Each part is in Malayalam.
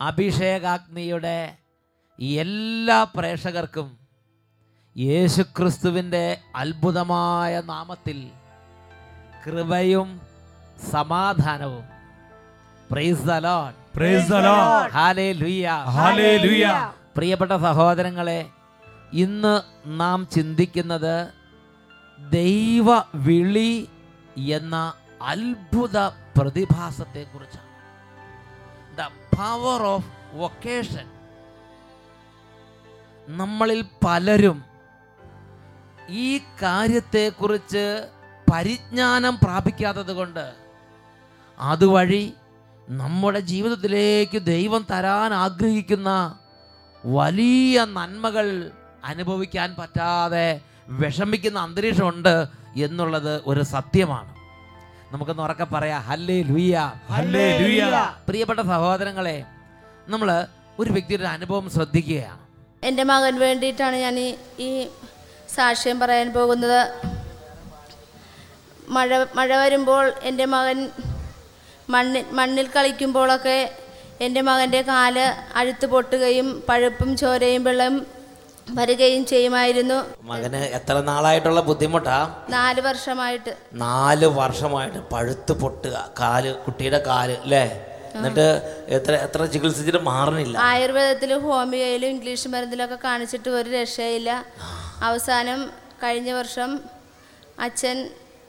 അഭിഷേകാഗ്നിയുടെ എല്ലാ പ്രേക്ഷകർക്കും യേശുക്രിസ്തുവിന്റെ അത്ഭുതമായ നാമത്തിൽ കൃപയും സമാധാനവും. പ്രിയപ്പെട്ട സഹോദരങ്ങളെ ഇന്ന് നാം ചിന്തിക്കുന്നത് ദൈവ വിളി എന്ന അത്ഭുത പ്രതിഭാസത്തെക്കുറിച്ചാണ്. ദ പവർ ഓഫ് വൊക്കേഷൻ നമ്മളിൽ പലരും ഈ കാര്യത്തെക്കുറിച്ച് പരിജ്ഞാനം പ്രാപിക്കാത്തത് കൊണ്ട് അതുവഴി നമ്മുടെ ജീവിതത്തിലേക്ക് ദൈവം തരാൻ ആഗ്രഹിക്കുന്ന വലിയ നന്മകൾ അനുഭവിക്കാൻ പറ്റാതെ വിഷമിക്കുന്ന അന്തരീക്ഷമുണ്ട് എന്നുള്ളത് ഒരു സത്യമാണ്. നമുക്കൊന്ന് ഉറക്കെ പറയാം. ഹല്ലേ ലുയ്യ ഹല്ലേലൂയ. പ്രിയപ്പെട്ട സഹോദരങ്ങളെ നമ്മൾ ഒരു വ്യക്തിയുടെ അനുഭവം ശ്രദ്ധിക്കുകയാണ്. എന്റെ മകൻ വേണ്ടിയിട്ടാണ് ഞാൻ ഈ ഈ സാക്ഷ്യം പറയാൻ പോകുന്നത്. മഴ മഴ വരുമ്പോൾ എന്റെ മകൻ മണ്ണിൽ മണ്ണിൽ കളിക്കുമ്പോഴൊക്കെ എന്റെ മകന്റെ കാൽ അഴുത്ത് പൊട്ടുകയും പഴുപ്പും ചോരയും വെള്ളം വരികയും ചെയ്യുമായിരുന്നു. മകന് എത്ര നാളായിട്ടുള്ള ബുദ്ധിമുട്ടാ? നാല് വർഷമായിട്ട്. നാല് വർഷമായിട്ട് പഴുത്ത് പൊട്ടുക കാൽ കുട്ടിയുടെ കാൽ അല്ലേ എന്നിട്ട് എത്ര എത്ര ചികിത്സിച്ചിട്ട് മാറണില്ല ആയുർവേദത്തിലും ഹോമിയോയിലും ഇംഗ്ലീഷ് മരുന്നിലൊക്കെ കാണിച്ചിട്ട് ഒരു രക്ഷയില്ല. അവസാനം കഴിഞ്ഞ വർഷം അച്ഛൻ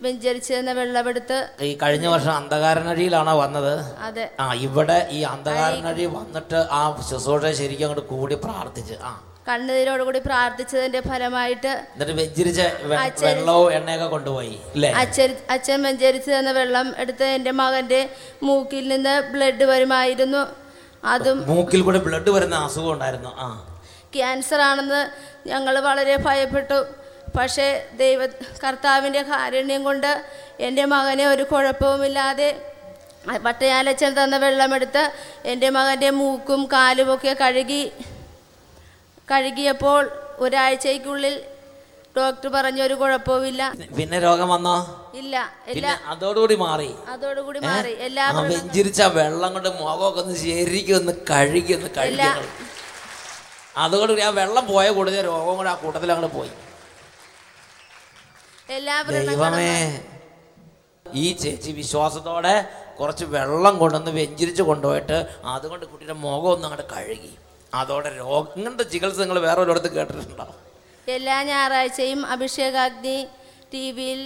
വെഞ്ചരിച്ചിരുന്ന വെള്ളമെടുത്ത് ഈ കഴിഞ്ഞ വർഷം അന്ധകാരനഴിയിലാണോ വന്നത്? അതെ. ആ ഇവിടെ ഈ അന്ധകാരനഴി വന്നിട്ട് ആ ശുശ്രൂഷ ശരിക്കും അങ്ങോട്ട് കൂടി പ്രാർത്ഥിച്ച് ആ. കണ്ണുനീരോടുകൂടി പ്രാർത്ഥിച്ചതിന്റെ ഫലമായിട്ട് വെള്ളവും എണ്ണയൊക്കെ കൊണ്ടുപോയി അച്ഛൻ വെഞ്ചരിച്ച് തന്ന വെള്ളം എടുത്ത് എന്റെ മകന്റെ മൂക്കിൽ നിന്ന് ബ്ലഡ് വരുമായിരുന്നു. അതും മൂക്കിൽ കൂടെ ബ്ലഡ് വരുന്ന അസുഖം ഉണ്ടായിരുന്നു ആ. ക്യാൻസർ ആണെന്ന് ഞങ്ങൾ വളരെ ഭയപ്പെട്ടു. പക്ഷേ ദൈവ കർത്താവിന്റെ കാരുണ്യം കൊണ്ട് എന്റെ മകനെ ഒരു കുഴപ്പവുമില്ലാതെ പട്ടയാലച്ചൻ തന്ന വെള്ളമെടുത്ത് എന്റെ മകന്റെ മൂക്കും കാലുമൊക്കെ കഴുകി കഴുകിയപ്പോൾ ഒരാഴ്ചയ്ക്കുള്ളിൽ ഡോക്ടർ പറഞ്ഞു ഒരു കുഴപ്പവുമില്ല. പിന്നെ രോഗം വന്നോ? ഇല്ല എല്ലാ അതോടുകൂടി മാറി. അതോടുകൂടി മാറി. എല്ലാ വെഞ്ചിരിച്ച വെള്ളം കൊണ്ട് മുഖമൊക്കെ ഒന്ന് ശരിക്കും ഒന്ന് കഴുകി ഒന്ന് കഴുകി അതുകൊണ്ട് ആ വെള്ളം പോയ കൂടുതൽ രോഗം കൂടെ ആ കൂട്ടത്തിൽ അങ്ങോട്ട് പോയി. ദൈവമേ ഈ ചേച്ചി വിശ്വാസത്തോടെ കുറച്ച് വെള്ളം കൊണ്ടുവന്ന് വെഞ്ചിരിച്ച് കൊണ്ടുപോയിട്ട് അതുകൊണ്ട് കുട്ടിയുടെ മുഖം ഒന്ന് അങ്ങോട്ട് കഴുകി. അതോടെ രോഗം ഇങ്ങനത്തെ ചികിത്സ നിങ്ങൾ വേറെ ഒരിടത്ത് കേട്ടിട്ടുണ്ടോ? എല്ലാ ഞായറാഴ്ചയും അഭിഷേകാഗ്നി ടി വിയിൽ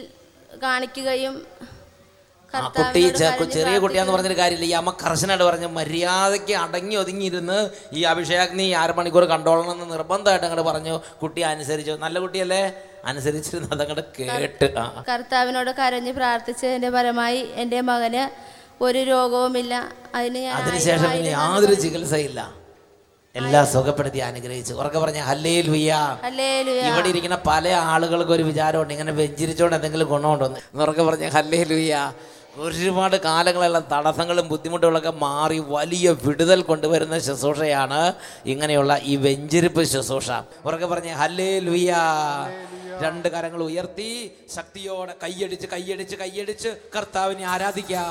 കാണിക്കുകയും ആ കുട്ടി ചെറിയ കുട്ടിയാന്ന് പറഞ്ഞൊരു കാര്യമില്ല. ഈ അമ്മ കർശനായിട്ട് പറഞ്ഞ് മര്യാദയ്ക്ക് അടങ്ങി ഒതുങ്ങിയിരുന്ന് ഈ അഭിഷേകാഗ്നി അരമണിക്കൂർ കണ്ടോളണം എന്ന് നിർബന്ധമായിട്ട് അങ്ങോട്ട് പറഞ്ഞു. കുട്ടി അനുസരിച്ചു. നല്ല കുട്ടിയല്ലേ? അനുസരിച്ചിരുന്ന് അതങ്ങോട്ട് കേട്ട്. കർത്താവിനോട് കരഞ്ഞ് പ്രാർത്ഥിച്ചതിന്റെ ഫലമായി എന്റെ മകന് ഒരു രോഗവുമില്ല. അതിന് അതിനുശേഷം പിന്നെ യാതൊരു ചികിത്സയില്ല. എല്ലാം സുഖപ്പെടുത്തി അനുഗ്രഹിച്ചു. ഉറക്കെ പറഞ്ഞ ഹല്ലേ ലുയ്യ ഹല്ലേലൂയ. ഇവിടെ ഇരിക്കുന്ന പല ആളുകൾക്ക് ഒരു വിചാരമുണ്ട്. ഇങ്ങനെ വെഞ്ചിരിച്ചോണ്ട് എന്തെങ്കിലും ഗുണമുണ്ടോ എന്ന് ഉറക്കെ പറഞ്ഞ ഹല്ലേ ലുയ്യ ഒരുപാട് കാലങ്ങളെല്ലാം തടസ്സങ്ങളും ബുദ്ധിമുട്ടുകളൊക്കെ മാറി വലിയ വിടുതൽ കൊണ്ടുവരുന്ന ശുശ്രൂഷയാണ് ഇങ്ങനെയുള്ള ഈ വെഞ്ചിരിപ്പ് ശുശ്രൂഷ. ഉറക്കെ പറഞ്ഞ ഹല്ലേ ലുയ്യ രണ്ട് കരങ്ങൾ ഉയർത്തി ശക്തിയോടെ കൈയടിച്ച് കൈയടിച്ച് കൈയടിച്ച് കർത്താവിനെ ആരാധിക്കാം.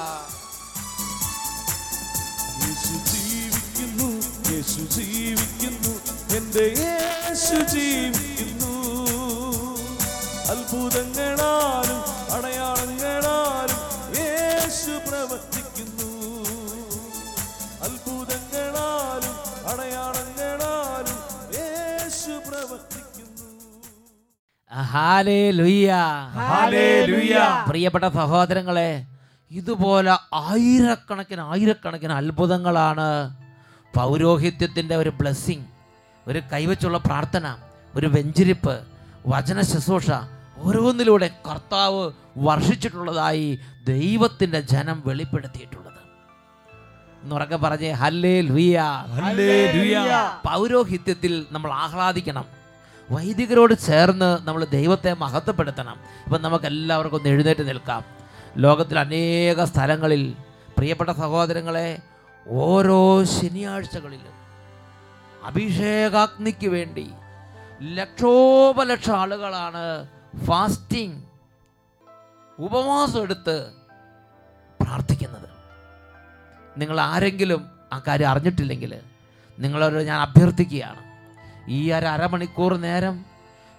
യേശു ജീവിക്കുന്നു. എന്റെ യേശു ജീവിക്കുന്നു. അത്ഭുതങ്ങളാലും അടയാളങ്ങളാലും യേശു പ്രവർത്തിക്കുന്നു. അത്ഭുതങ്ങളാലും അടയാളങ്ങളാലും യേശു പ്രവർത്തിക്കുന്നു. പ്രിയപ്പെട്ട സഹോദരങ്ങളെ ഇതുപോലെ ആയിരക്കണക്കിന് ആയിരക്കണക്കിന് അത്ഭുതങ്ങളാണ് പൗരോഹിത്യത്തിന്റെ ഒരു ബ്ലെസ്സിങ് ഒരു കൈവച്ചുള്ള പ്രാർത്ഥന ഒരു വെഞ്ചിരിപ്പ് വചന ശുശ്രൂഷ ഓരോന്നിലൂടെ കർത്താവ് വർഷിച്ചിട്ടുള്ളതായി ദൈവത്തിന്റെ ജനം വെളിപ്പെടുത്തിയിട്ടുള്ളത്. എന്നുറക്കെ പറഞ്ഞേ ഹല്ലേ ഹല്ലേലൂയ. പൗരോഹിത്യത്തിൽ നമ്മൾ ആഹ്ലാദിക്കണം. വൈദികരോട് ചേർന്ന് നമ്മൾ ദൈവത്തെ മഹത്വപ്പെടുത്തണം. ഇപ്പം നമുക്ക് എല്ലാവർക്കും ഒന്ന് എഴുന്നേറ്റ് നിൽക്കാം. ലോകത്തിൽ അനേക സ്ഥലങ്ങളിൽ പ്രിയപ്പെട്ട സഹോദരങ്ങളെ ഓരോ ശനിയാഴ്ചകളിലും അഭിഷേകാഗ്നിക്ക് വേണ്ടി ലക്ഷോപലക്ഷം ആളുകളാണ് ഫാസ്റ്റിംഗ് ഉപവാസം എടുത്ത് പ്രാർത്ഥിക്കുന്നത്. നിങ്ങൾ ആരെങ്കിലും ആ കാര്യം അറിഞ്ഞിട്ടില്ലെങ്കിൽ നിങ്ങളൊരു ഞാൻ അഭ്യർത്ഥിക്കുകയാണ്. ഈ ഒരു അരമണിക്കൂർ നേരം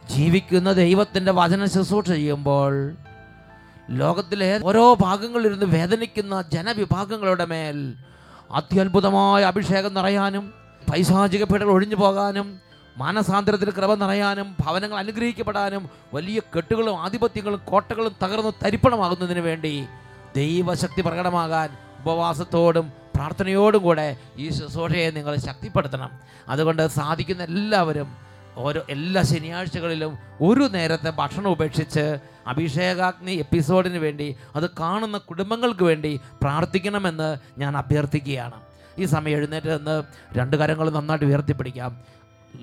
ജീവിക്കുന്ന ദൈവത്തിന്റെ വചന ശുശ്രൂഷ ചെയ്യുമ്പോൾ ലോകത്തിലെ ഓരോ ഭാഗങ്ങളിലിരുന്ന് വേദനിക്കുന്ന ജനവിഭാഗങ്ങളുടെ മേൽ അത്യത്ഭുതമായ അഭിഷേകം നിറയാനും പൈശാചിക പീഡകൾ ഒഴിഞ്ഞു പോകാനും മാനസാന്തരത്തിൽ കൃപ നിറയാനും ഭവനങ്ങൾ അനുഗ്രഹിക്കപ്പെടാനും വലിയ കെട്ടുകളും ആധിപത്യങ്ങളും കോട്ടകളും തകർന്ന് തരിപ്പണമാകുന്നതിന് വേണ്ടി ദൈവശക്തി പ്രകടമാകാൻ ഉപവാസത്തോടും പ്രാർത്ഥനയോടും കൂടെ ഈ ശുശ്രൂഷയെ നിങ്ങൾ ശക്തിപ്പെടുത്തണം. അതുകൊണ്ട് സാധിക്കുന്ന എല്ലാവരും ഓരോ എല്ലാ ശനിയാഴ്ചകളിലും ഒരു നേരത്തെ ഭക്ഷണം ഉപേക്ഷിച്ച് അഭിഷേകാഗ്നി എപ്പിസോഡിന് വേണ്ടി അത് കാണുന്ന കുടുംബങ്ങൾക്ക് വേണ്ടി പ്രാർത്ഥിക്കണമെന്ന് ഞാൻ അഭ്യർത്ഥിക്കുകയാണ്. ഈ സമയം എഴുന്നേറ്റ് നിന്ന് രണ്ട് കരങ്ങൾ നന്നായിട്ട് ഉയർത്തിപ്പിടിക്കാം.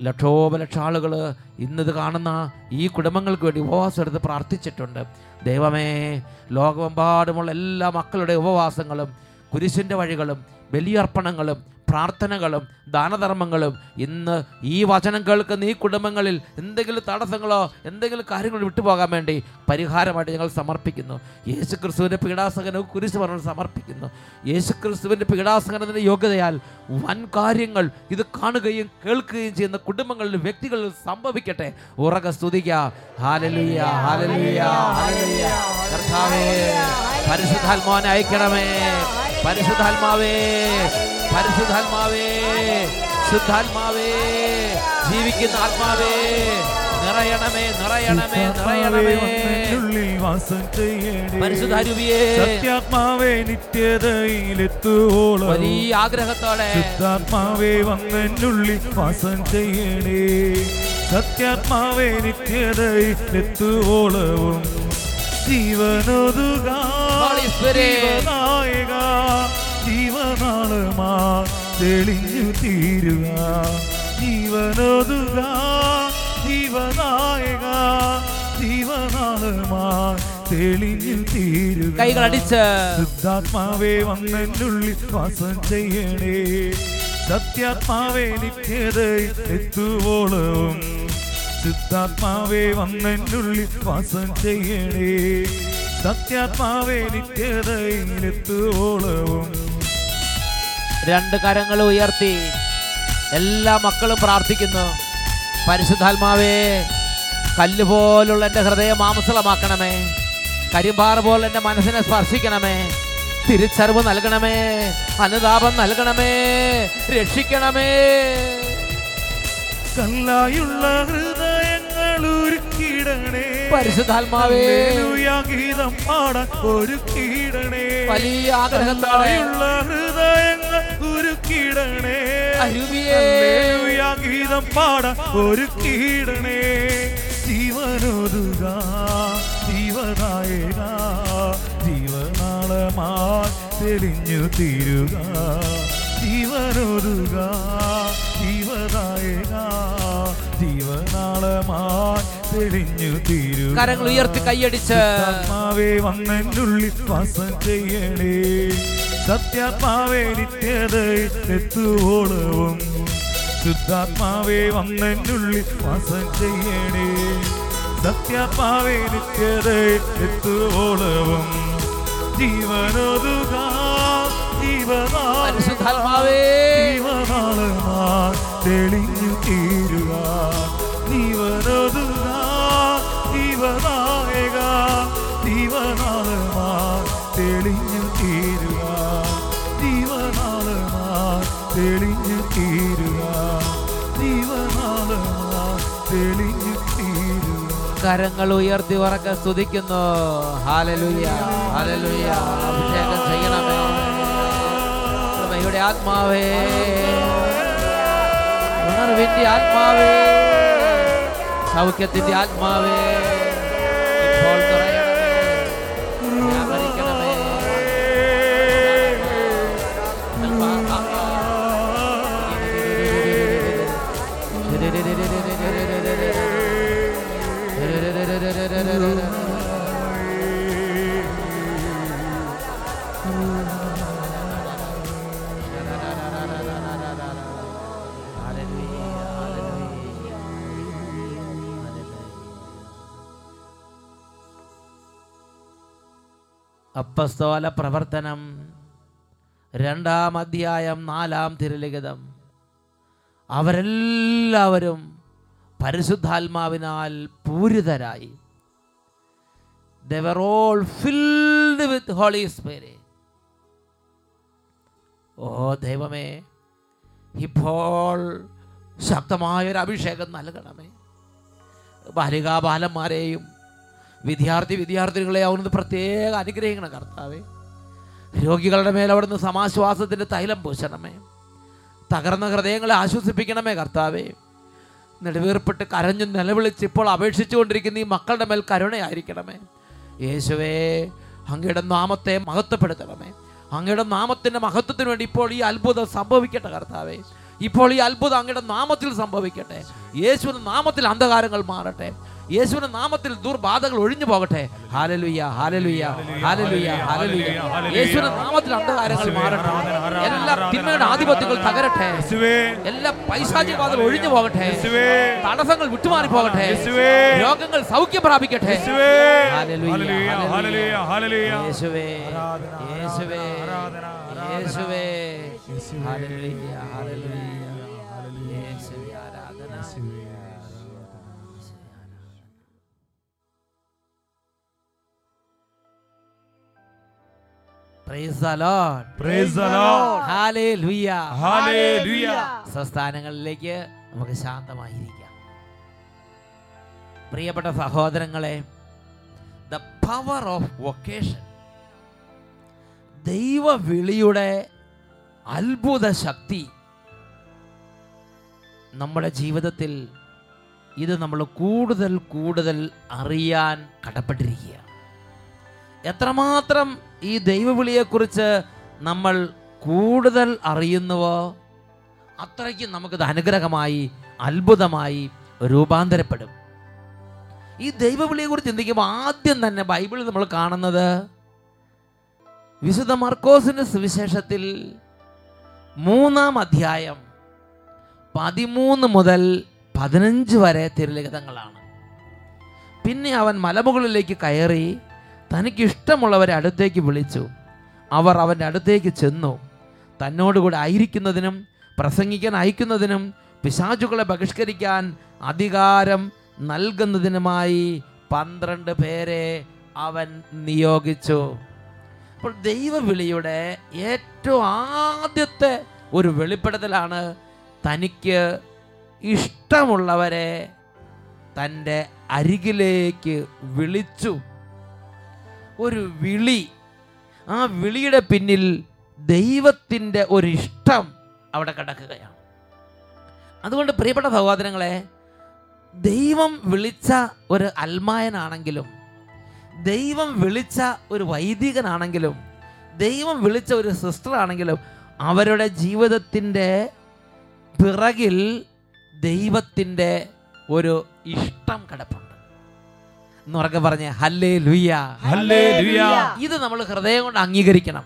ലക്ഷോപലക്ഷ ആളുകൾ ഇന്നിത് കാണുന്ന ഈ കുടുംബങ്ങൾക്ക് വേണ്ടി ഉപവാസം എടുത്ത് പ്രാർത്ഥിച്ചിട്ടുണ്ട്. ദൈവമേ ലോകമെമ്പാടുമുള്ള എല്ലാ മക്കളുടെ ഉപവാസങ്ങളും കുരിശിന്റെ വഴികളും ബലിയർപ്പണങ്ങളും പ്രാർത്ഥനകളും ദാനധർമ്മങ്ങളും ഇന്ന് ഈ വചനം കേൾക്കുന്ന ഈ കുടുംബങ്ങളിൽ എന്തെങ്കിലും തടസ്സങ്ങളോ എന്തെങ്കിലും കാര്യങ്ങളോ വിട്ടുപോകാൻ വേണ്ടി പരിഹാരമായിട്ട് ഞങ്ങൾ സമർപ്പിക്കുന്നു. യേശു ക്രിസ്തുവിന്റെ പീഡാസകനവും കുരിശ് പറഞ്ഞു സമർപ്പിക്കുന്നു. യേശു ക്രിസ്തുവിന്റെ പീഡാസകനത്തിന്റെ യോഗ്യതയാൽ വൻ കാര്യങ്ങൾ ഇത് കാണുകയും കേൾക്കുകയും ചെയ്യുന്ന കുടുംബങ്ങളിൽ വ്യക്തികളിൽ സംഭവിക്കട്ടെ. ഉറക സ്തുതിക്കുക ഹാലലുയ ഹാലലുയ ഹാലലുയ കർത്താവേ പരിശുദ്ധാത്മാവിനെ അയക്കണമേ. പരിശുദ്ധാത്മാവേ പരിശുദ്ധാത്മാവേ ശുദ്ധാത്മാവേ ജീവിക്കുന്ന ആത്മാവേ നിറയണമേ നിറയണമേ നിറയണമേ. വാസം ചെയ്യണേ. സത്യാത്മാവേ നിത്യതയിലെത്തുവോളം. വലിയ ആഗ്രഹത്തോടെ. ശുദ്ധാത്മാവേ വന്നെന്നുള്ളിൽ വാസം ചെയ്യണേ. സത്യാത്മാവേ നിത്യതയിലെത്തുവോളവും. ജീവനൊതുക തെളിഞ്ഞു തീരുക. ജീവനോതുക ജീവനായക ജീവനാളുമാ തെളിഞ്ഞു തീരുക. കൈകളടിച്ച്. ശുദ്ധാത്മാവേ വന്നെന്നുള്ളിൽ വാസം ചെയ്യണേ. സത്യാത്മാവേ നിത്യത എത്തുവോളവും ശുദ്ധാത്മാവേ വന്നെന്നുള്ളിൽ വാസം ചെയ്യണേ. സത്യാത്മാവേ നിത്യതയിലെത്തുവോളവും രണ്ട് കരങ്ങൾ ഉയർത്തി എല്ലാ മക്കളും പ്രാർത്ഥിക്കുന്നു. പരിശുദ്ധാത്മാവേ കല്ല് പോലുള്ള എന്റെ ഹൃദയം മാംസളമാക്കണമേ കരിമ്പാറ പോലെ എന്റെ മനസ്സിനെ സ്പർശിക്കണമേ. തിരിച്ചറിവ് നൽകണമേ. അനുതാപം നൽകണമേ. രക്ഷിക്കണമേ. കല്ലായുള്ള ഹൃദയങ്ങൾ ഒരുക്കിടണേ പരിശുദ്ധാത്മാവേ. ഗീതം പാടാൻ ഒരുക്കിടണേ വലിയ ആഗ്രഹത്തോടെ കല്ലായുള്ള ഹൃദയങ്ങൾ അരുവിയേ. ഹല്ലേലൂയ ഗീതം പാടാൻ കീടണേ. ജീവനൊതുക ജീവനായക ജീവനാളമാ തെളിഞ്ഞു തീരുക. ജീവനൊതുക ജീവനായക ജീവനാളമാ തെളിഞ്ഞു തീരുക. കരങ്ങൾ ഉയർത്തി കൈയടിച്ച്. സത്യാത്മാവേ വന്നെന്നുള്ളിൽ വാസം ചെയ്യണേ. സത്യാത്മാവേ ശുദ്ധാത്മാവേ വന്നെന്നുള്ളിൽ വാസം ചെയ്യണേ. സത്യാത്മാവേ നിത്യത എത്തുവോളവും. ജീവനൊതുക പരിശുദ്ധാത്മാവേ. ജീവനാളമാ തെളിഞ്ഞു കരങ്ങൾ ഉയർത്തി ഉറക്കെ സ്തുതിക്കുന്നു. ഹാലലുയ ഹാലലുയ അഭിഷേകം ചെയ്യണമേ. കൃപയുടെ ആത്മാവേ. ഉണർവിന്റെ ആത്മാവേ. സൗഖ്യത്തിന്റെ ആത്മാവേ. അപ്പസ്തോല പ്രവർത്തനം രണ്ടാം അധ്യായം നാലാം തിരുലിഖിതം. അവരെല്ലാവരും പരിശുദ്ധാത്മാവിനാൽ പൂരിതരായി. All filled with Holy ഓ ദൈവമേ ഇപ്പോൾ ശക്തമായ ഒരു അഭിഷേകം നൽകണമേ. ബാലികാബാലന്മാരെയും വിദ്യാർത്ഥി വിദ്യാർത്ഥികളെ അവിടുന്ന് പ്രത്യേക അനുഗ്രഹിക്കണം കർത്താവേ. രോഗികളുടെ മേൽ അവിടുന്ന് സമാശ്വാസത്തിന്റെ തൈലം പൂശണമേ. തകർന്ന ഹൃദയങ്ങളെ ആശ്വസിപ്പിക്കണമേ കർത്താവേ. നെടുവേർപ്പെട്ട് കരഞ്ഞു നിലവിളിച്ച് ഇപ്പോൾ അപേക്ഷിച്ചുകൊണ്ടിരിക്കുന്ന ഈ മക്കളുടെ മേൽ കരുണയായിരിക്കണമേ. യേശുവേ അങ്ങയുടെ നാമത്തെ മഹത്വപ്പെടുത്തണമേ. അങ്ങയുടെ നാമത്തിന്റെ മഹത്വത്തിന് വേണ്ടി ഇപ്പോൾ ഈ അത്ഭുതം സംഭവിക്കട്ടെ കർത്താവേ. ഇപ്പോൾ ഈ അത്ഭുതം അങ്ങയുടെ നാമത്തിൽ സംഭവിക്കട്ടെ. യേശുവിന്റെ നാമത്തിൽ അന്ധകാരങ്ങൾ മാറട്ടെ. യേശുവിന്റെ നാമത്തിൽ ദുർബാധകൾ ഒഴിഞ്ഞു പോകട്ടെ. ഹാലലുയ്യ ഹാലലുയ്യ ഹാലലുയ്യ ഹാലലുയ്യ യേശുവിന്റെ നാമത്തിൽ അന്ധകാരങ്ങൾ മാറട്ടെ. എല്ലാ തിന്മയുടെ ആധിപത്യങ്ങൾ തകരട്ടെ. എല്ലാ പൈശാചികബാധകൾ ഒഴിഞ്ഞു പോകട്ടെ. തടസ്സങ്ങൾ വിട്ടുമാറി പോകട്ടെ. രോഗങ്ങൾ സൗഖ്യം പ്രാപിക്കട്ടെ. യേശുവേ. യേശുവേ. യേശുവേ. ഹാലലുയ്യ ആരാധന. സ്വസ്ഥാനങ്ങളിലേക്ക് നമുക്ക് ശാന്തമായിരിക്കാം. പ്രിയപ്പെട്ട സഹോദരങ്ങളെ ദ പവർ ഓഫ് വൊക്കേഷൻ ദൈവവിളിയുടെ അത്ഭുത ശക്തി നമ്മുടെ ജീവിതത്തിൽ ഇത് നമ്മൾ കൂടുതൽ കൂടുതൽ അറിയാൻ കടപ്പെട്ടിരിക്കുകയാണ്. എത്രമാത്രം ഈ ദൈവവിളിയെക്കുറിച്ച് നമ്മൾ കൂടുതൽ അറിയുന്നുവോ അത്രയ്ക്കും നമുക്കത് അനുഗ്രഹമായി അത്ഭുതമായി രൂപാന്തരപ്പെടും. ഈ ദൈവവിളിയെക്കുറിച്ച് ചിന്തിക്കുമ്പോൾ ആദ്യം തന്നെ ബൈബിളിൽ നമ്മൾ കാണുന്നത് വിശുദ്ധ മർക്കോസിന്റെ സുവിശേഷത്തിൽ മൂന്നാം അധ്യായം പതിമൂന്ന് മുതൽ പതിനഞ്ച് വരെ തിരുലിഖിതങ്ങളാണ്. പിന്നെ അവൻ മലമുകളിലേക്ക് കയറി തനിക്ക് ഇഷ്ടമുള്ളവരെ അടുത്തേക്ക് വിളിച്ചു. അവർ അവന്റെ അടുത്തേക്ക് ചെന്നു. തന്നോടുകൂടെ ആയിരിക്കുന്നതിനും പ്രസംഗിക്കാൻ അയക്കുന്നതിനും പിശാചുകളെ ബഹിഷ്കരിക്കാൻ അധികാരം നൽകുന്നതിനുമായി പന്ത്രണ്ട് പേരെ അവൻ നിയോഗിച്ചു. അപ്പോൾ ദൈവവിളിയുടെ ഏറ്റവും ആദ്യത്തെ ഒരു വെളിപ്പെടുത്തലാണ് തനിക്ക് ഇഷ്ടമുള്ളവരെ തന്റെ അരികിലേക്ക് വിളിച്ചു. ഒരു വിളി. ആ വിളിയുടെ പിന്നിൽ ദൈവത്തിന്റെ ഒരു ഇഷ്ടം അവിടെ കിടക്കുകയാണ്. അതുകൊണ്ട് പ്രിയപ്പെട്ട സഹോദരങ്ങളെ ദൈവം വിളിച്ച ഒരു അൽമായനാണെങ്കിലും ദൈവം വിളിച്ച ഒരു വൈദികനാണെങ്കിലും ദൈവം വിളിച്ച ഒരു സിസ്റ്റർ ആണെങ്കിലും അവരുടെ ജീവിതത്തിന്റെ പിറകിൽ ദൈവത്തിന്റെ ഒരു ഇഷ്ടം കിടപ്പുണ്ട്. എന്നുറക്കെ പറഞ്ഞ് ഹല്ലേ ലുയ്യ ഹല്ലേലൂയ. ഇത് നമ്മൾ ഹൃദയം കൊണ്ട് അംഗീകരിക്കണം.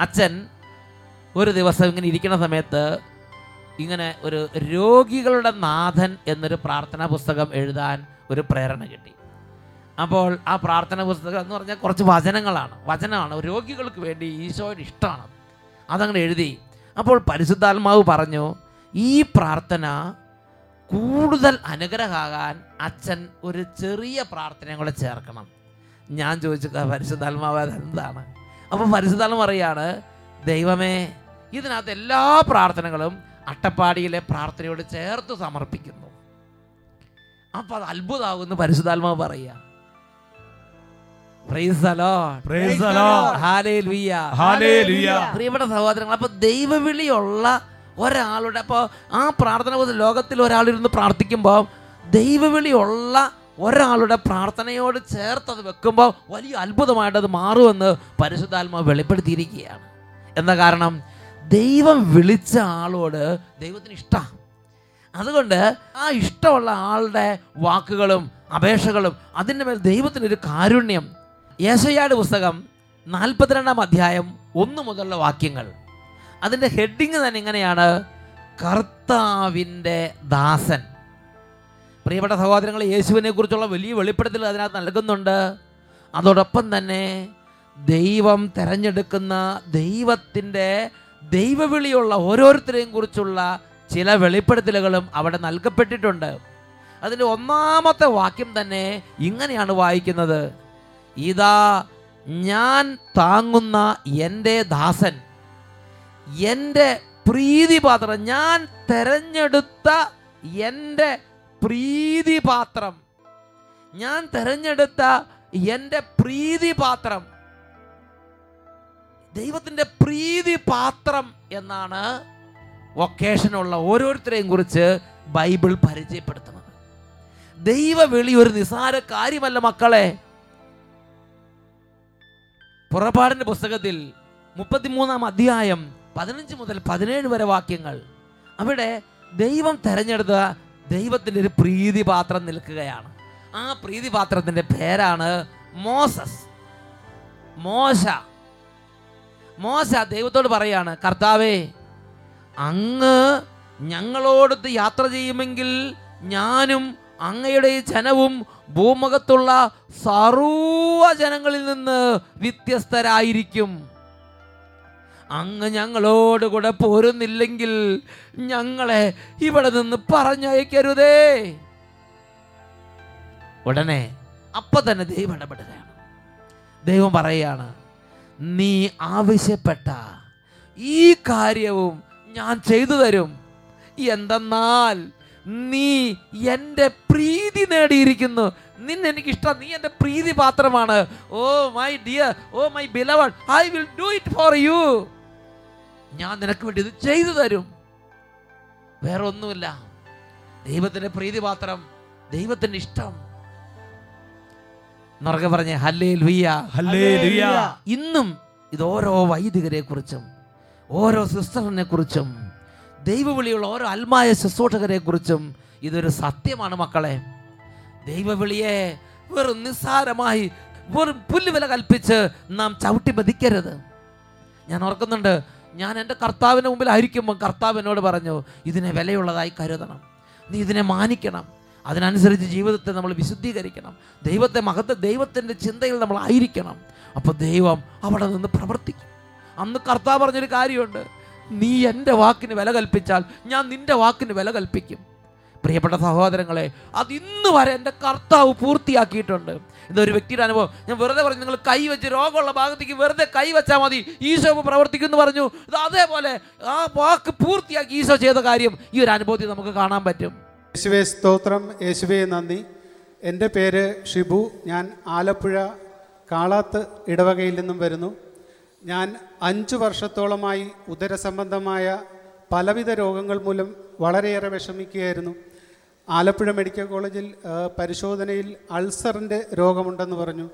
അച്ഛൻ ഒരു ദിവസം ഇങ്ങനെ ഇരിക്കുന്ന സമയത്ത് ഇങ്ങനെ ഒരു രോഗികളുടെ നാഥൻ എന്നൊരു പ്രാർത്ഥനാ പുസ്തകം എഴുതാൻ ഒരു പ്രേരണ കിട്ടി. അപ്പോൾ ആ പ്രാർത്ഥന പുസ്തകം എന്ന് പറഞ്ഞാൽ കുറച്ച് വചനങ്ങളാണ്. വചനമാണ്. രോഗികൾക്ക് വേണ്ടി ഈശോയുടെ ഇഷ്ടമാണ്. അതങ്ങനെ എഴുതി. അപ്പോൾ പരിശുദ്ധാത്മാവ് പറഞ്ഞു ഈ പ്രാർത്ഥന കൂടുതൽ അനുഗ്രഹമാകാൻ അച്ഛൻ ഒരു ചെറിയ പ്രാർത്ഥനയും കൂടെ ചേർക്കണം. ഞാൻ ചോദിച്ചു "ആ, എന്താണ്? അപ്പോൾ പരിശുദ്ധാത്മാവ് പറയാണ് ദൈവമേ ഇതിനകത്ത് എല്ലാ പ്രാർത്ഥനകളും അട്ടപ്പാടിയിലെ പ്രാർത്ഥനയോട് ചേർത്ത് സമർപ്പിക്കുന്നു. അപ്പൊ അത് അത്ഭുതമാകുന്നു പരിശുദ്ധാത്മാവ് പറയുക. പ്രിയപ്പെട്ട സഹോദരങ്ങൾ അപ്പൊ ദൈവവിളിയുള്ള ഒരാളുടെ അപ്പോൾ ആ പ്രാർത്ഥന പോലെ ലോകത്തിൽ ഒരാളിരുന്ന് പ്രാർത്ഥിക്കുമ്പോൾ ദൈവവിളിയുള്ള ഒരാളുടെ പ്രാർത്ഥനയോട് ചേർത്ത് അത് വെക്കുമ്പോൾ വലിയ അത്ഭുതമായിട്ട് അത് മാറുമെന്ന് പരിശുദ്ധാത്മാവ് വെളിപ്പെടുത്തിയിരിക്കുകയാണ്. എന്താ കാരണം? ദൈവം വിളിച്ച ആളോട് ദൈവത്തിന് ഇഷ്ടമാണ് അതുകൊണ്ട് ആ ഇഷ്ടമുള്ള ആളുടെ വാക്കുകളും അപേക്ഷകളും അതിന്റെ മേൽ ദൈവത്തിനൊരു കാരുണ്യം. യേശയ്യാട് പുസ്തകം നാൽപ്പത്തിരണ്ടാം അധ്യായം ഒന്ന് മുതലുള്ള വാക്യങ്ങൾ. അതിന്റെ ഹെഡിങ് തന്നെ ഇങ്ങനെയാണ് കർത്താവിന്റെ ദാസൻ. പ്രിയപ്പെട്ട സഹോദരങ്ങൾ യേശുവിനെ കുറിച്ചുള്ള വലിയ വെളിപ്പെടുത്തൽ അതിനകത്ത് നൽകുന്നുണ്ട്. അതോടൊപ്പം തന്നെ ദൈവം തിരഞ്ഞെടുക്കുന്ന ദൈവത്തിന്റെ ദൈവവിളിയുള്ള ഓരോരുത്തരെയും കുറിച്ചുള്ള ചില വെളിപ്പെടുത്തലുകളും അവിടെ നൽകപ്പെട്ടിട്ടുണ്ട്. അതിന്റെ ഒന്നാമത്തെ വാക്യം തന്നെ ഇങ്ങനെയാണ് വായിക്കുന്നത്. ഇതാ ഞാൻ താങ്ങുന്ന എന്റെ ദാസൻ. എന്റെ പ്രീതിപാത്രം. ഞാൻ തെരഞ്ഞെടുത്ത എന്റെ പ്രീതിപാത്രം. ഞാൻ തെരഞ്ഞെടുത്ത എന്റെ പ്രീതിപാത്രം. ദൈവത്തിന്റെ പ്രീതിപാത്രം എന്നാണ് വൊക്കേഷനുള്ള ഓരോരുത്തരെയും കുറിച്ച് ബൈബിൾ പരിചയപ്പെടുത്തുന്നത്. ദൈവവിളി ഒരു നിസാര കാര്യമല്ല മക്കളെ. പുറപ്പാടിന്റെ പുസ്തകത്തിൽ മുപ്പത്തിമൂന്നാം അധ്യായം പതിനഞ്ച് മുതൽ പതിനേഴ് വരെ വാക്യങ്ങൾ. അവിടെ ദൈവം തെരഞ്ഞെടുത്ത ദൈവത്തിന്റെ ഒരു പ്രീതിപാത്രം നിൽക്കുകയാണ്. ആ പ്രീതിപാത്രത്തിന്റെ പേരാണ് മോസസ്. മോശ. മോശ ദൈവത്തോട് പറയാണ് കർത്താവേ അങ്ങ് ഞങ്ങളോടൊത്ത് യാത്ര ചെയ്യുമെങ്കിൽ ഞാനും അങ്ങയുടെ ജനവും ഭൂമുഖത്തുള്ള സർവ ജനങ്ങളിൽ നിന്ന് വ്യത്യസ്തരായിരിക്കും. അങ്ങ് ഞങ്ങളോട് കൂടെ പോരുന്നില്ലെങ്കിൽ ഞങ്ങളെ ഇവിടെ നിന്ന് പറഞ്ഞയക്കരുതേ. ഉടനെ അപ്പൊ തന്നെ ദൈവം ഇടപെടുകയാണ്. ദൈവം പറയുകയാണ് നീ ആവശ്യപ്പെട്ട ഈ കാര്യവും ഞാൻ ചെയ്തു തരും. എന്തെന്നാൽ നീ എന്റെ പ്രീതി നേടിയിരിക്കുന്നു. നിന്നെ എനിക്ക് ഇഷ്ടം നീ എന്റെ പ്രീതി പാത്രമാണ് ഓ my dear oh my beloved I will do it for you. ഞാൻ നിനക്ക് വേണ്ടി ഇത് ചെയ്തു തരും. വേറെ ഒന്നുമില്ല ദൈവത്തിന്റെ പ്രീതിപാത്രം ദൈവത്തിന്റെ ഇഷ്ടം. എന്നൊക്കെ പറഞ്ഞ് ഹല്ലേ ലുയ്യ ഹല്ലേലൂയ ഇന്നും ഇത് ഓരോ വൈദികരെ കുറിച്ചും ഓരോ സിസ്റ്ററിനെ കുറിച്ചും ദൈവവിളിയുള്ള ഓരോ അൽമായ ശുശ്രൂഷകരെ കുറിച്ചും ഇതൊരു സത്യമാണ് മക്കളെ. ദൈവവിളിയെ വെറും നിസ്സാരമായി വെറും പുല്ലുവില കൽപ്പിച്ച് നാം ചവിട്ടി പതിക്കരുത്. ഞാൻ ഓർക്കുന്നുണ്ട് ഞാൻ എന്റെ കർത്താവിന്റെ മുമ്പിലായിരിക്കുമ്പോൾ കർത്താവ് എന്നോട് പറഞ്ഞു ഇതിനെ വിലയുള്ളതായി കരുതണം. നീ ഇതിനെ മാനിക്കണം. അതിനനുസരിച്ച് ജീവിതത്തെ നമ്മൾ വിശുദ്ധീകരിക്കണം. ദൈവത്തെ മഹത്വ ദൈവത്തിന്റെ ചിന്തയിൽ നമ്മൾ ആയിരിക്കണം. അപ്പോൾ ദൈവം അവിടെ നിന്ന് പ്രവർത്തിക്കും. അന്ന് കർത്താവ് പറഞ്ഞൊരു കാര്യമുണ്ട്. നീ എന്റെ വാക്കിന് വില കൽപ്പിച്ചാൽ ഞാൻ നിന്റെ വാക്കിന് വില കൽപ്പിക്കും. പ്രിയപ്പെട്ട സഹോദരങ്ങളെ അത് ഇന്ന് വരെ എന്റെ കർത്താവ് പൂർത്തിയാക്കിയിട്ടുണ്ട്. ഇതൊരു വ്യക്തിയുടെ അനുഭവം. ഞാൻ വെറുതെ പറഞ്ഞു നിങ്ങൾ കൈ വെച്ച് രോഗമുള്ള ഭാഗത്തേക്ക് വെറുതെ കൈ വെച്ചാൽ മതി. ഈശോ പ്രവർത്തിക്കും എന്ന് പറഞ്ഞു. ഇത് അതേപോലെ ആ വാക്ക് പൂർത്തിയാക്കി ഈശോ ചെയ്ത കാര്യം ഈ ഒരു അനുഭവത്തിൽ നമുക്ക് കാണാൻ പറ്റും. യേശുവേ സ്തോത്രം. യേശുവേ നന്ദി. എന്റെ പേര് ഷിബു. ഞാൻ ആലപ്പുഴ കാളാത്ത് ഇടവകയിൽ നിന്നും വരുന്നു. ഞാൻ അഞ്ച് വർഷത്തോളമായി ഉദരസംബന്ധമായ പലവിധ രോഗങ്ങൾ മൂലം വളരെയേറെ വിഷമിക്കുകയായിരുന്നു. ആലപ്പുഴ മെഡിക്കൽ കോളേജിൽ പരിശോധനയിൽ അൾസറിന്റെ രോഗമുണ്ടെന്ന് പറഞ്ഞു.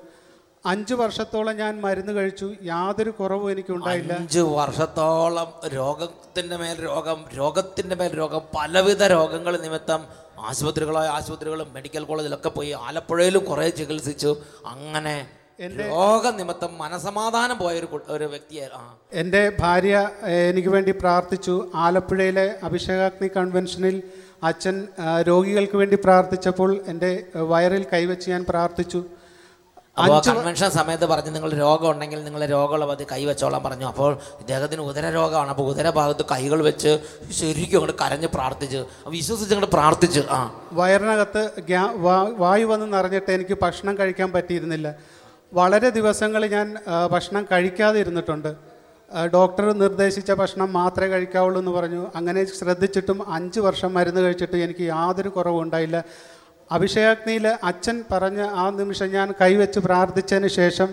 അഞ്ച് വർഷത്തോളം ഞാൻ മരുന്ന് കഴിച്ചു. യാതൊരു കുറവും എനിക്ക് ഉണ്ടായില്ല. അഞ്ച് വർഷത്തോളം രോഗത്തിന്റെ മേൽ രോഗം രോഗത്തിന്റെ മേൽ രോഗം പലവിധ രോഗങ്ങൾ നിമിത്തം ആശുപത്രികളായ ആശുപത്രികളും മെഡിക്കൽ കോളേജിലൊക്കെ പോയി ആലപ്പുഴയിലും കുറേ ചികിത്സിച്ചു. അങ്ങനെ രോഗനിമിത്തം മനസമാധാനം പോയ ഒരു ഒരു വ്യക്തിയെ എന്റെ ഭാര്യ എനിക്ക് വേണ്ടി പ്രാർത്ഥിച്ചു. ആലപ്പുഴയിലെ അഭിഷേകാഗ്നി കൺവെൻഷനിൽ അച്ഛൻ രോഗികൾക്ക് വേണ്ടി പ്രാർത്ഥിച്ചപ്പോൾ എന്റെ വയറിൽ കൈവച്ച് ഞാൻ പ്രാർത്ഥിച്ചു. അപ്പോൾ കൺവെൻഷൻ സമയത്ത് പറഞ്ഞു നിങ്ങൾ രോഗം ഉണ്ടെങ്കിൽ നിങ്ങൾ രോഗമുള്ള പതി കൈ വെച്ചോളാൻ പറഞ്ഞു. അപ്പോൾ ഇദ്ദേഹത്തിന് ഉദര രോഗമാണ്. അപ്പോൾ ഉദര ഭാഗത്ത് കൈകൾ വെച്ച് ശരിക്കും അങ്ങോട്ട് കരഞ്ഞ് പ്രാർത്ഥിച്ച് വിശ്വസിച്ച് അങ്ങോട്ട് പ്രാർത്ഥിച്ച്. ആ. വയറിനകത്ത് വായു വന്ന് നിറഞ്ഞിട്ട് എനിക്ക് ഭക്ഷണം കഴിക്കാൻ പറ്റിയിരുന്നില്ല. വളരെ ദിവസങ്ങൾ ഞാൻ ഭക്ഷണം കഴിക്കാതെ ഇരുന്നിട്ടുണ്ട് ഡോക്ടർ നിർദ്ദേശിച്ച ഭക്ഷണം മാത്രമേ കഴിക്കാവുള്ളൂ എന്ന് പറഞ്ഞു. അങ്ങനെ ശ്രദ്ധിച്ചിട്ടും അഞ്ച് വർഷം മരുന്ന് കഴിച്ചിട്ട് എനിക്ക് യാതൊരു കുറവും ഉണ്ടായില്ല. അഭിഷേകാഗ്നിയിൽ അച്ഛൻ പറഞ്ഞ ആ നിമിഷം ഞാൻ കൈവച്ച് പ്രാർത്ഥിച്ചതിന് ശേഷം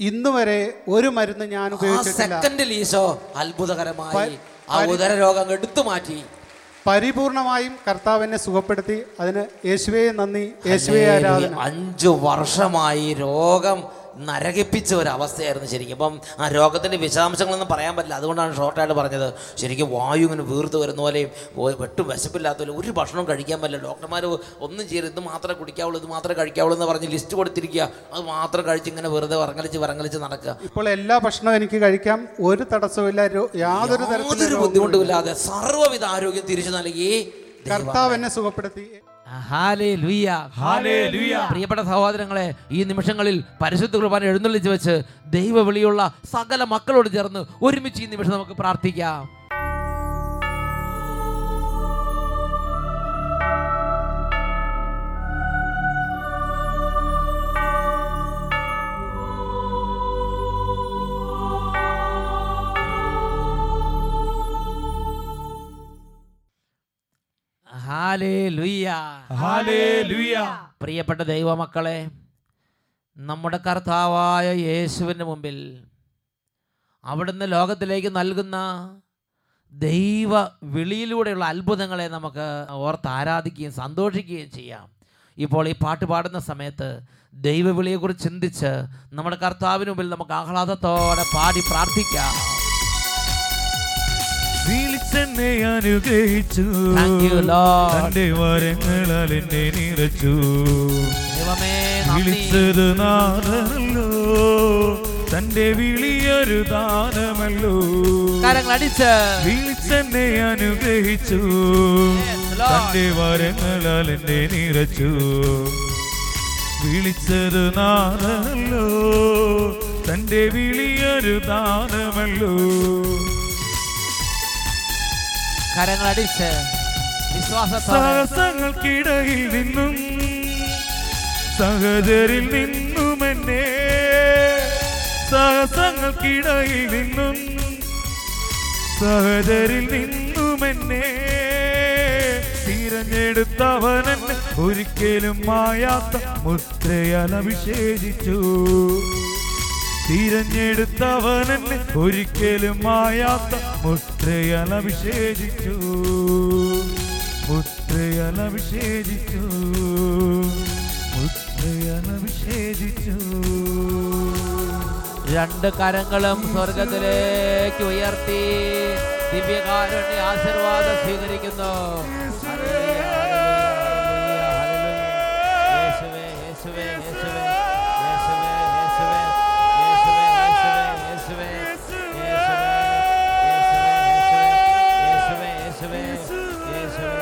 ഇന്ന് വരെ ഒരു മരുന്ന് ഞാൻ ഉപയോഗിച്ചിട്ടില്ല. സെക്കൻഡിൽ ഈശോ അത്ഭുതകരമായി ആ ഉദര രോഗം എടുത്തു മാറ്റി. പരിപൂർണമായും കർത്താവിനെ സുഖപ്പെടുത്തി. അതിന് യേശുവേ നന്ദി യേശുവേ ആരാധന. അഞ്ചു വർഷമായി രോഗം നരകിപ്പിച്ച ഒരു അവസ്ഥയായിരുന്നു ശരിക്കും. അപ്പം ആ രോഗത്തിന്റെ വിശദാംശങ്ങളൊന്നും പറയാൻ പറ്റില്ല. അതുകൊണ്ടാണ് ഷോർട്ടായിട്ട് പറഞ്ഞത്. ശരിക്കും വായു ഇങ്ങനെ വീർത്ത് വരുന്ന പോലെയും വെട്ടും വിശപ്പില്ലാത്ത പോലെ ഒരു ഭക്ഷണം കഴിക്കാൻ പറ്റില്ല. ഡോക്ടർമാർ ഒന്നും ചെയ്യരുത്. ഇത് മാത്രമേ കുടിക്കാവുള്ളൂ ഇത് മാത്രമേ കഴിക്കാവുള്ളൂ എന്ന് പറഞ്ഞ് ലിസ്റ്റ് കൊടുത്തിരിക്കുക. അത് മാത്രം കഴിച്ച് ഇങ്ങനെ വെറുതെ വറങ്ങലിച്ച് വറങ്ങലിച്ച് നടക്കുക. ഇപ്പോൾ എല്ലാ ഭക്ഷണവും എനിക്ക് കഴിക്കാം. ഒരു തടസ്സമില്ല യാതൊരു തരത്തിലുള്ള യാതൊരു ബുദ്ധിമുട്ടുമില്ലാതെ സർവവിധ ആരോഗ്യം തിരിച്ചു നൽകി കർത്താവ് എന്നെ സുഖപ്പെടുത്തി. പ്രിയപ്പെട്ട സഹോദരങ്ങളെ ഈ നിമിഷങ്ങളിൽ പരിശുദ്ധ കുർബാന എഴുന്നള്ളിച്ച് വെച്ച് ദൈവ വിളിയുള്ള സകല മക്കളോട് ചേർന്ന് ഒരുമിച്ച് ഈ നിമിഷം നമുക്ക് പ്രാർത്ഥിക്കാം. Hallelujah. പ്രിയപ്പെട്ട ദൈവമക്കളെ നമ്മുടെ കർത്താവായ യേശുവിന്റെ മുമ്പിൽ അവിടുന്ന് ലോകത്തിലേക്ക് നൽകുന്ന ദൈവ വിളിയിലൂടെയുള്ള അത്ഭുതങ്ങളെ നമുക്ക് ഓർത്ത് ആരാധിക്കുകയും സന്തോഷിക്കുകയും ചെയ്യാം. ഇപ്പോൾ ഈ പാട്ട് പാടുന്ന സമയത്ത് ദൈവവിളിയെക്കുറിച്ച് ചിന്തിച്ച് നമ്മുടെ കർത്താവിന് മുമ്പിൽ നമുക്ക് ആഹ്ലാദത്തോടെ പാടി പ്രാർത്ഥിക്കാം. വിളിച്ചെന്നെ അനുഗ്രഹിച്ചു. തന്റെ വരങ്ങളാൽ എന്നെ നിറച്ചു. വിളിച്ചത് നാഥനല്ലോ. തന്റെ വിളിയൊരു ദാനമല്ലോ. അടിച്ച് വിളിച്ചെന്നെ അനുഗ്രഹിച്ചു. തന്റെ വരങ്ങളാൽ എന്നെ നിറച്ചു. വിളിച്ചത് നാഥനല്ലോ. തന്റെ വിളിയൊരു ദാനമല്ലോ. കരങ്ങൾ അടിച്ച് വിശ്വാസത്തോടെ നിന്നും സഹചരിൽ നിന്നും എന്നെ സാഹസങ്ങൾക്കിടയിൽ നിന്നും സഹചരിൽ നിന്നും എന്നെ തിരഞ്ഞെടുത്തവൻ ഒരിക്കലും മായാത്ത മുദ്രയാൽ തിരഞ്ഞെടുത്തവൻ എന്നെ ഒരിക്കലും മായാത്ത മുദ്രയാൽ അഭിഷേചിച്ചു മുദ്രയാൽ അഭിഷേചിച്ചു മുദ്രയാൽ അഭിഷേചിച്ചു രണ്ട് കരങ്ങളും സ്വർഗത്തിലേക്ക് ഉയർത്തി ദിവ്യകാരുണ്യ ആശീർവാദം സ്വീകരിക്കുന്നു. is her